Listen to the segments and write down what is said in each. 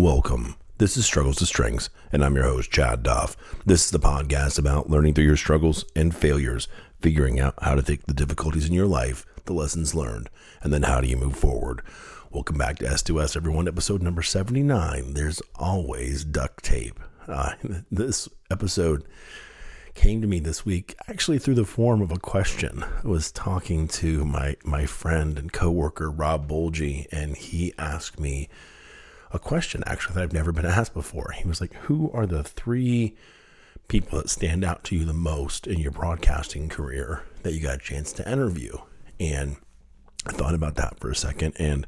Welcome. This is Struggles to Strengths, and I'm your host, Chad Duff. This is the podcast about learning through your struggles and failures, figuring out how to take the difficulties in your life, the lessons learned, and then how do you move forward. Welcome back to S2S, everyone, episode number 79. There's always duct tape. Uh, this episode came to me this week actually through the form of a question. I was talking to my, my friend and coworker, Rob Bolgy, and he asked me a question actually that I've never been asked before. He was like, Who are the three people that stand out to you the most in your broadcasting career that you got a chance to interview? And I thought about that for a second. And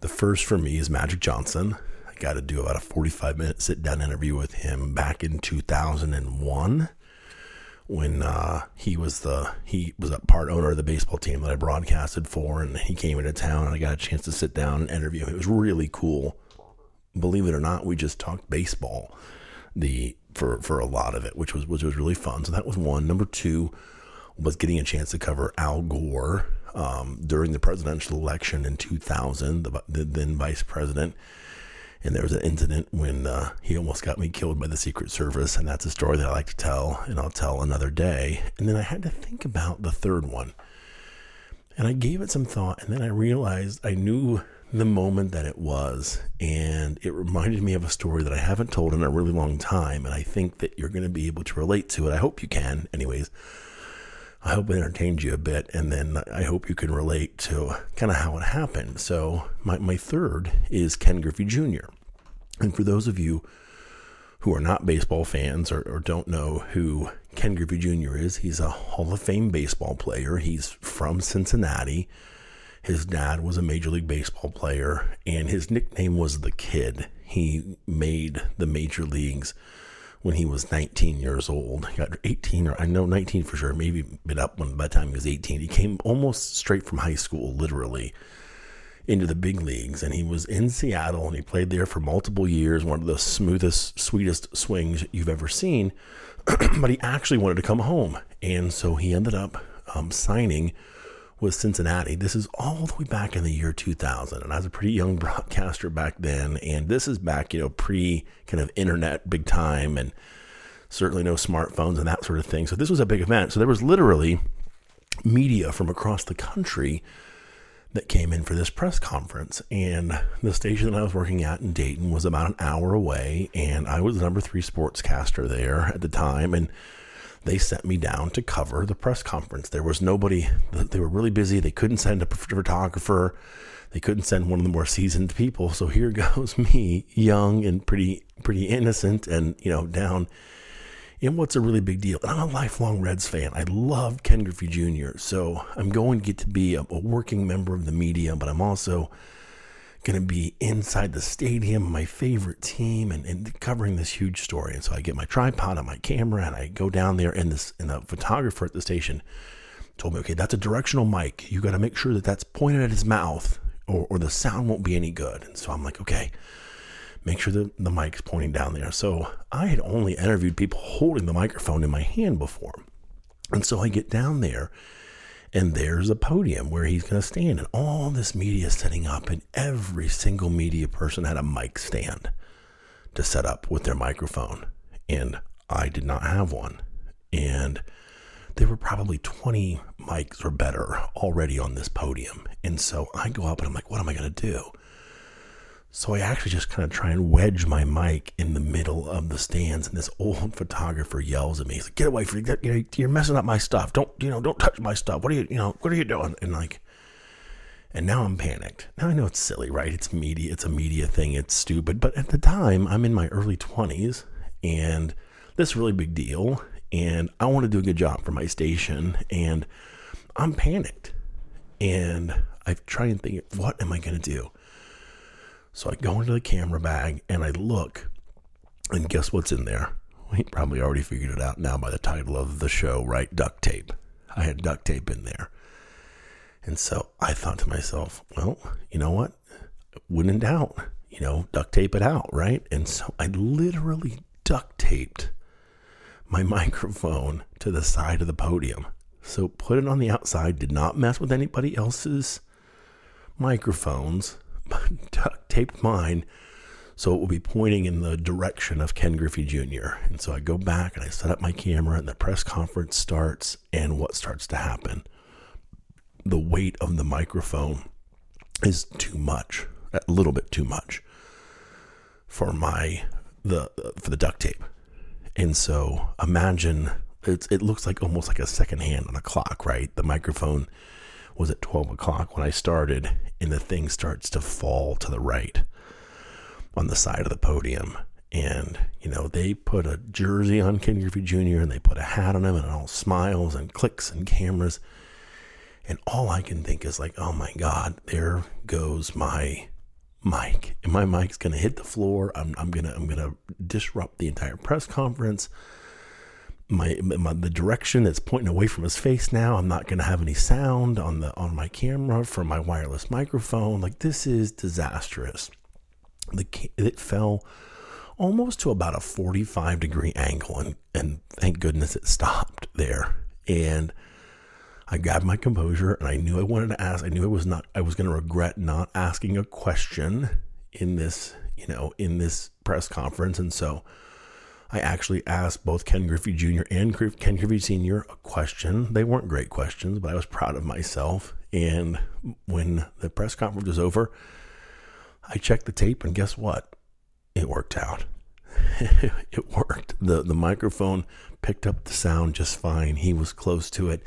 the first for me is Magic Johnson. I got to do about a 45 minute sit down interview with him back in 2001 when uh, he was the he was a part owner of the baseball team that I broadcasted for, and he came into town, and I got a chance to sit down and interview him. It was really cool. Believe it or not, we just talked baseball the for for a lot of it, which was which was really fun. So that was one. Number two was getting a chance to cover Al Gore um, during the presidential election in 2000, the, the then vice president and there was an incident when uh, he almost got me killed by the Secret Service, and that's a story that I like to tell, and I'll tell another day. And then I had to think about the third one, and I gave it some thought, and then I realized I knew the moment that it was, and it reminded me of a story that I haven't told in a really long time, and I think that you're going to be able to relate to it. I hope you can, anyways. I hope it entertains you a bit, and then I hope you can relate to kind of how it happened. So, my, my third is Ken Griffey Jr. And for those of you who are not baseball fans or, or don't know who Ken Griffey Jr. is, he's a Hall of Fame baseball player. He's from Cincinnati. His dad was a Major League Baseball player, and his nickname was the Kid. He made the major leagues when he was 19 years old. He got 18, or I know 19 for sure, maybe been up when by the time he was 18. He came almost straight from high school, literally, into the big leagues. And he was in Seattle and he played there for multiple years, one of the smoothest, sweetest swings you've ever seen. but he actually wanted to come home. And so he ended up um, signing with Cincinnati. This is all the way back in the year 2000. And I was a pretty young broadcaster back then. And this is back, you know, pre kind of internet big time and certainly no smartphones and that sort of thing. So this was a big event. So there was literally media from across the country that came in for this press conference. And the station that I was working at in Dayton was about an hour away. And I was the number three sportscaster there at the time. And they sent me down to cover the press conference. There was nobody, they were really busy. They couldn't send a photographer, they couldn't send one of the more seasoned people. So here goes me, young and pretty, pretty innocent, and, you know, down in what's a really big deal. And I'm a lifelong Reds fan. I love Ken Griffey Jr., so I'm going to get to be a, a working member of the media, but I'm also going to be inside the stadium, my favorite team, and, and covering this huge story. And so I get my tripod and my camera, and I go down there, and this and the photographer at the station told me, okay, that's a directional mic. You got to make sure that that's pointed at his mouth, or, or the sound won't be any good. And so I'm like, okay, make sure that the mic's pointing down there. So I had only interviewed people holding the microphone in my hand before. And so I get down there and there's a podium where he's going to stand, and all this media setting up, and every single media person had a mic stand to set up with their microphone. And I did not have one. And there were probably 20 mics or better already on this podium. And so I go up and I'm like, what am I going to do? So I actually just kind of try and wedge my mic in the middle of the stands, and this old photographer yells at me. He's like, "Get away from you! You're messing up my stuff. Don't you know? Don't touch my stuff. What are you? You know? What are you doing?" And like, and now I'm panicked. Now I know it's silly, right? It's media. It's a media thing. It's stupid. But at the time, I'm in my early 20s, and this really big deal. And I want to do a good job for my station, and I'm panicked. And I try and think, what am I going to do? So I go into the camera bag and I look, and guess what's in there? We probably already figured it out now by the title of the show, right? Duct tape. I had duct tape in there. And so I thought to myself, well, you know what? When in doubt, you know, duct tape it out, right? And so I literally duct taped my microphone to the side of the podium. So put it on the outside, did not mess with anybody else's microphones, duct taped mine So it will be pointing in the direction of Ken Griffey Jr. And so I go back and I set up my camera, and the press conference starts. And what starts to happen? The weight of the microphone is too much, a little bit too much for my the for the duct tape. And so imagine it's, it looks like almost like a second hand on a clock, right? The microphone was at 12 o'clock when I started, and the thing starts to fall to the right on the side of the podium. And, you know, they put a jersey on Ken Griffey Jr. and they put a hat on him and all smiles and clicks and cameras. And all I can think is like, oh my God, there goes my mic. And my mic's gonna hit the floor. I'm, I'm gonna I'm gonna disrupt the entire press conference. My, my the direction that's pointing away from his face now. I'm not gonna have any sound on the on my camera from my wireless microphone. Like this is disastrous the it fell almost to about a 45 degree angle and and thank goodness it stopped there and I got my composure and I knew I wanted to ask I knew I was not I was going to regret not asking a question in this you know in this press conference and so I actually asked both Ken Griffey Jr. and Ken Griffey Sr. a question. They weren't great questions, but I was proud of myself. And when the press conference was over, I checked the tape, and guess what? It worked out. it worked. The the microphone picked up the sound just fine. He was close to it.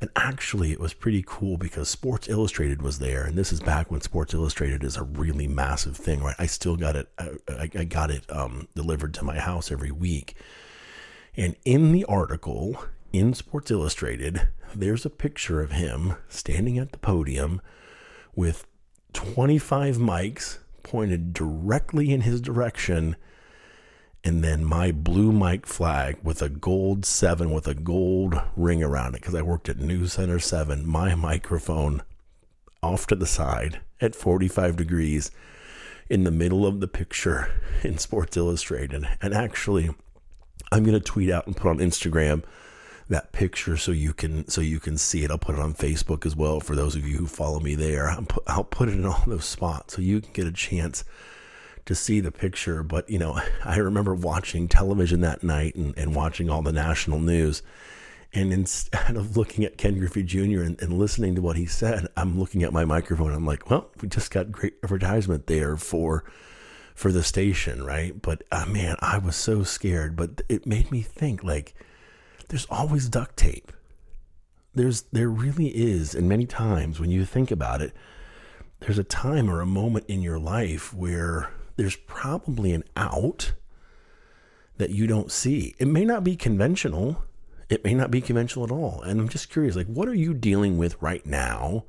And actually, it was pretty cool because Sports Illustrated was there, and this is back when Sports Illustrated is a really massive thing, right? I still got it. I, I got it um, delivered to my house every week. And in the article in Sports Illustrated, there's a picture of him standing at the podium with 25 mics pointed directly in his direction and then my blue mic flag with a gold 7 with a gold ring around it because I worked at News Center 7 my microphone off to the side at 45 degrees in the middle of the picture in Sports Illustrated and actually I'm going to tweet out and put on Instagram that picture so you can so you can see it. I'll put it on Facebook as well for those of you who follow me there. Put, I'll put it in all those spots so you can get a chance to see the picture. But you know, I remember watching television that night and, and watching all the national news. And instead of looking at Ken Griffey Jr. And, and, listening to what he said, I'm looking at my microphone. I'm like, well, we just got great advertisement there for for the station, right? But uh, man, I was so scared. But it made me think, like, there's always duct tape. There's there really is, and many times when you think about it, there's a time or a moment in your life where there's probably an out that you don't see. It may not be conventional. It may not be conventional at all. And I'm just curious, like, what are you dealing with right now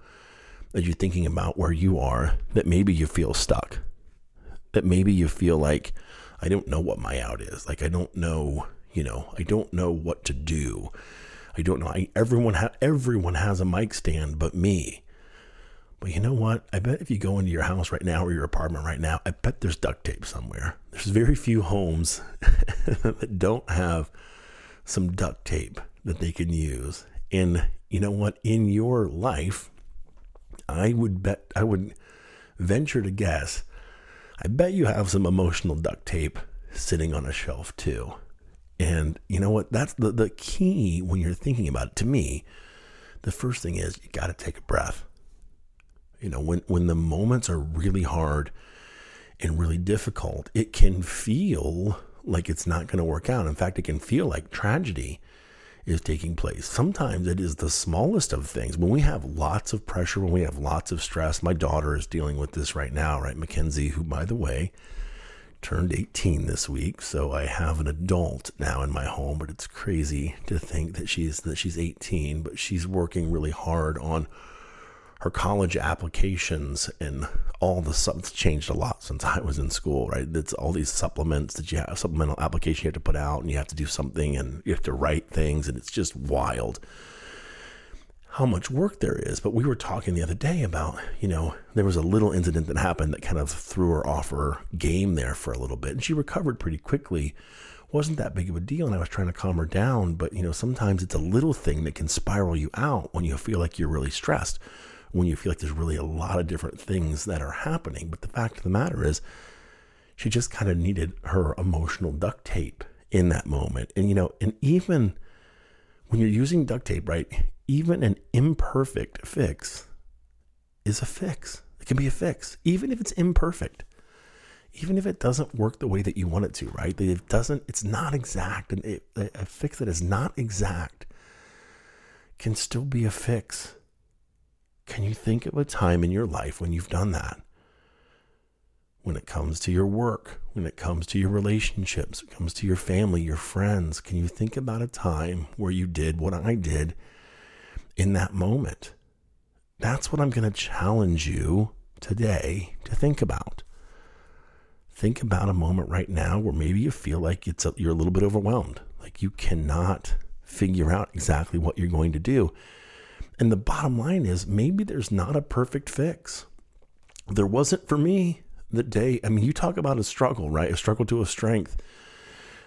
that you're thinking about where you are that maybe you feel stuck? That maybe you feel like, I don't know what my out is. Like, I don't know you know, I don't know what to do. I don't know. I, everyone ha- everyone has a mic stand, but me. But you know what? I bet if you go into your house right now or your apartment right now, I bet there's duct tape somewhere. There's very few homes that don't have some duct tape that they can use. And you know what? In your life, I would bet, I would venture to guess, I bet you have some emotional duct tape sitting on a shelf too. And you know what? That's the, the key when you're thinking about it. To me, the first thing is you got to take a breath. You know, when, when the moments are really hard and really difficult, it can feel like it's not going to work out. In fact, it can feel like tragedy is taking place. Sometimes it is the smallest of things. When we have lots of pressure, when we have lots of stress, my daughter is dealing with this right now, right? Mackenzie, who, by the way, turned 18 this week, so I have an adult now in my home, but it's crazy to think that she's that she's 18, but she's working really hard on her college applications and all the stuff changed a lot since I was in school, right? It's all these supplements that you have supplemental application you have to put out and you have to do something and you have to write things and it's just wild how much work there is. But we were talking the other day about, you know, there was a little incident that happened that kind of threw her off her game there for a little bit. And she recovered pretty quickly. Wasn't that big of a deal. And I was trying to calm her down. But, you know, sometimes it's a little thing that can spiral you out when you feel like you're really stressed, when you feel like there's really a lot of different things that are happening. But the fact of the matter is, She just kind of needed her emotional duct tape in that moment. And, you know, and even when you're using duct tape, right, even an imperfect fix is a fix. It can be a fix, even if it's imperfect. Even if it doesn't work the way that you want it to, right? That It doesn't, it's not exact. And it, a fix that is not exact can still be a fix. Can you think of a time in your life when you've done that? When it comes to your work, when it comes to your relationships, it comes to your family, your friends, can you think about a time where you did what I did in that moment? That's what I'm going to challenge you today to think about. Think about a moment right now where maybe you feel like it's a, you're a little bit overwhelmed, like you cannot figure out exactly what you're going to do. And the bottom line is maybe there's not a perfect fix. There wasn't for me the day. I mean, you talk about a struggle, right? A struggle to a strength.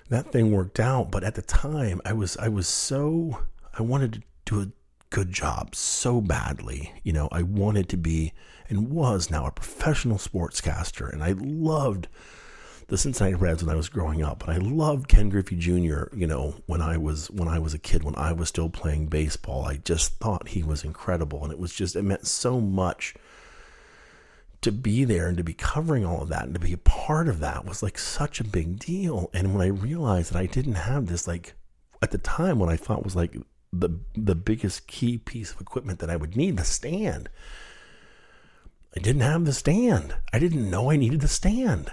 That thing worked out, but at the time, I was I was so I wanted to do a good job so badly. You know, I wanted to be and was now a professional sportscaster, and I loved the Cincinnati Reds when I was growing up, and I loved Ken Griffey Jr. You know, when I was when I was a kid, when I was still playing baseball, I just thought he was incredible, and it was just it meant so much to be there and to be covering all of that and to be a part of that was like such a big deal. And when I realized that I didn't have this, like at the time, what I thought was like the the biggest key piece of equipment that I would need, the stand. I didn't have the stand. I didn't know I needed the stand.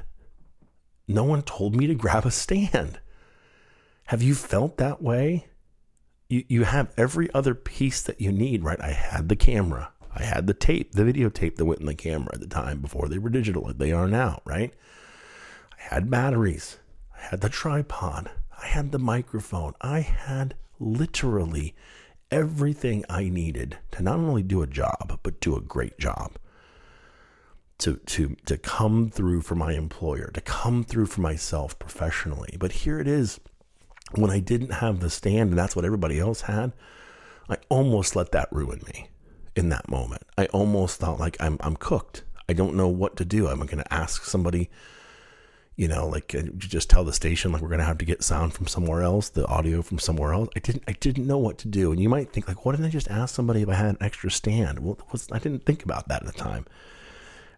No one told me to grab a stand. Have you felt that way? You, you have every other piece that you need, right? I had the camera. I had the tape, the videotape that went in the camera at the time before they were digital, like they are now, right? I had batteries. I had the tripod. I had the microphone. I had literally everything I needed to not only do a job, but do a great job to to to come through for my employer, to come through for myself professionally. But here it is when I didn't have the stand and that's what everybody else had, I almost let that ruin me in that moment. I almost thought like I'm I'm cooked. I don't know what to do. I'm going to ask somebody you know, like uh, just tell the station like we're gonna have to get sound from somewhere else, the audio from somewhere else. I didn't, I didn't know what to do. And you might think like, why didn't I just ask somebody if I had an extra stand? Well, I didn't think about that at the time.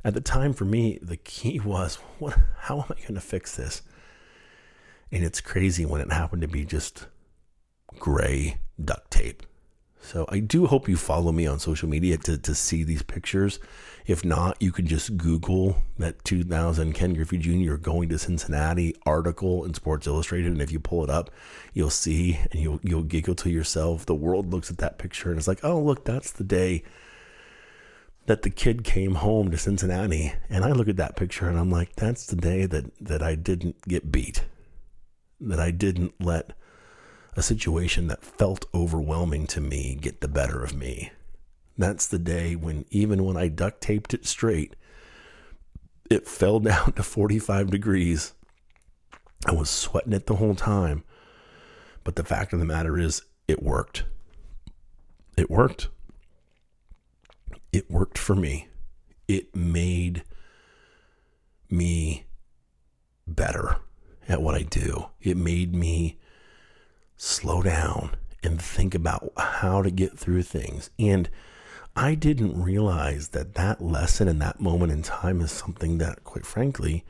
At the time, for me, the key was, what? How am I going to fix this? And it's crazy when it happened to be just gray duct tape. So I do hope you follow me on social media to, to see these pictures. If not, you can just Google that 2000 Ken Griffey Jr. going to Cincinnati article in Sports Illustrated, and if you pull it up, you'll see and you'll you'll giggle to yourself. The world looks at that picture and it's like, oh look, that's the day that the kid came home to Cincinnati. And I look at that picture and I'm like, that's the day that, that I didn't get beat, that I didn't let a situation that felt overwhelming to me get the better of me. That's the day when, even when I duct taped it straight, it fell down to 45 degrees. I was sweating it the whole time. But the fact of the matter is, it worked. It worked it worked for me. It made me better at what I do. It made me slow down and think about how to get through things. And I didn't realize that that lesson and that moment in time is something that, quite frankly,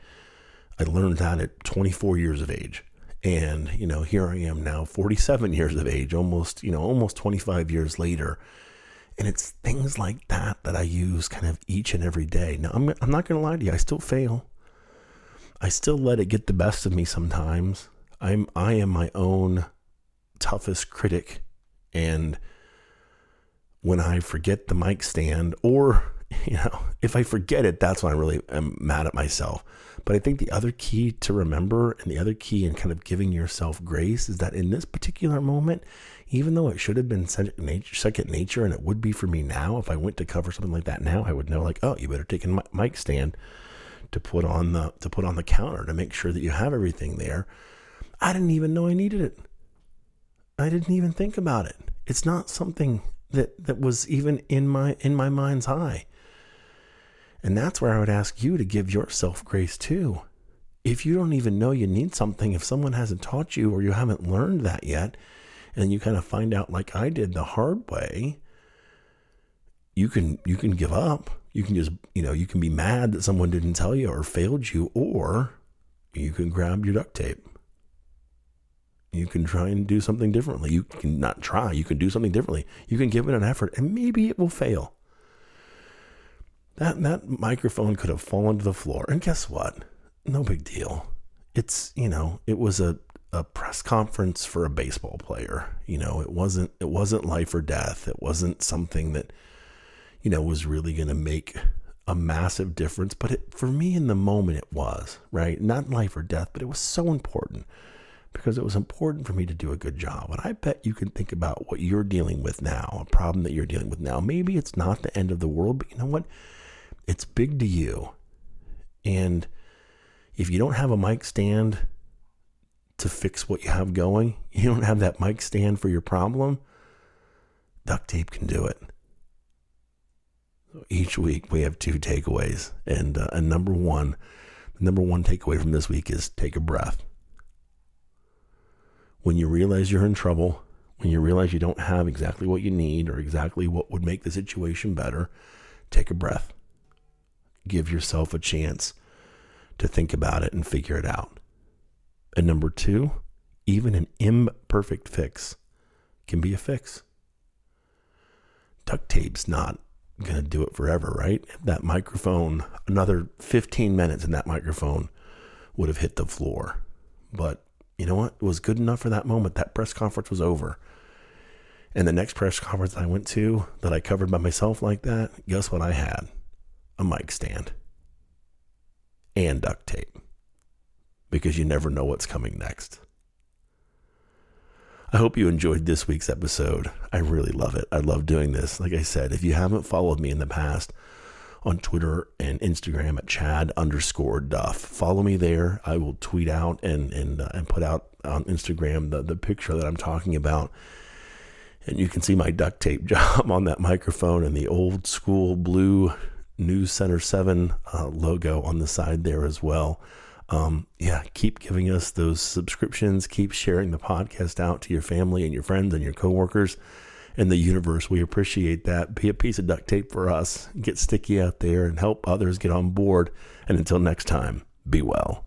I learned that at 24 years of age. And, you know, here I am now, 47 years of age, almost, you know, almost 25 years later. And it's things like that that I use kind of each and every day. Now, I'm, I'm not going to lie to you, I still fail. I still let it get the best of me sometimes. I'm I am my own toughest critic and when I forget the mic stand or you know, if I forget it, that's when I really am mad at myself. But I think the other key to remember and the other key in kind of giving yourself grace is that in this particular moment, even though it should have been second nature, and it would be for me now, if I went to cover something like that now, I would know like, oh, you better take a mic stand to put on the to put on the counter to make sure that you have everything there. I didn't even know I needed it. I didn't even think about it. It's not something that that was even in my in my mind's eye. And that's where I would ask you to give yourself grace too. if you don't even know you need something, if someone hasn't taught you or you haven't learned that yet, and you kind of find out like I did the hard way, you can you can give up. You can just, you know, you can be mad that someone didn't tell you or failed you or you can grab your duct tape. You can try and do something differently. You can not try, you can do something differently. You can give it an effort and maybe it will fail. That that microphone could have fallen to the floor. And guess what? No big deal. It's, you know, it was a a press conference for a baseball player. You know, it wasn't it wasn't life or death. It wasn't something that you know was really going to make a massive difference, but it, for me in the moment it was, right? Not life or death, but it was so important because it was important for me to do a good job. And I bet you can think about what you're dealing with now, a problem that you're dealing with now. Maybe it's not the end of the world, but you know what? It's big to you. And if you don't have a mic stand to fix what you have going, you don't have that mic stand for your problem, duct tape can do it. Each week we have two takeaways, and uh, and number one, number one takeaway from this week is take a breath. When you realize you're in trouble, when you realize you don't have exactly what you need or exactly what would make the situation better, take a breath. Give yourself a chance to think about it and figure it out. And number two, even an imperfect fix can be a fix. Duct tape's not going to do it forever, right? That microphone, another 15 minutes and that microphone would have hit the floor. But you know what? It was good enough for that moment. That press conference was over. And the next press conference I went to that I covered by myself like that, guess what I had? A mic stand and duct tape because you never know what's coming next. I hope you enjoyed this week's episode. I really love it. I love doing this. Like I said, if you haven't followed me in the past on Twitter and Instagram at Chad underscore Duff, follow me there. I will tweet out and and uh, and put out on Instagram the the picture that I'm talking about. And you can see my duct tape job on that microphone and the old school blue News Center 7 uh, logo on the side there as well. Um, yeah, keep giving us those subscriptions. Keep sharing the podcast out to your family and your friends and your coworkers and the universe. We appreciate that. Be a piece of duct tape for us. Get sticky out there and help others get on board. And until next time, be well.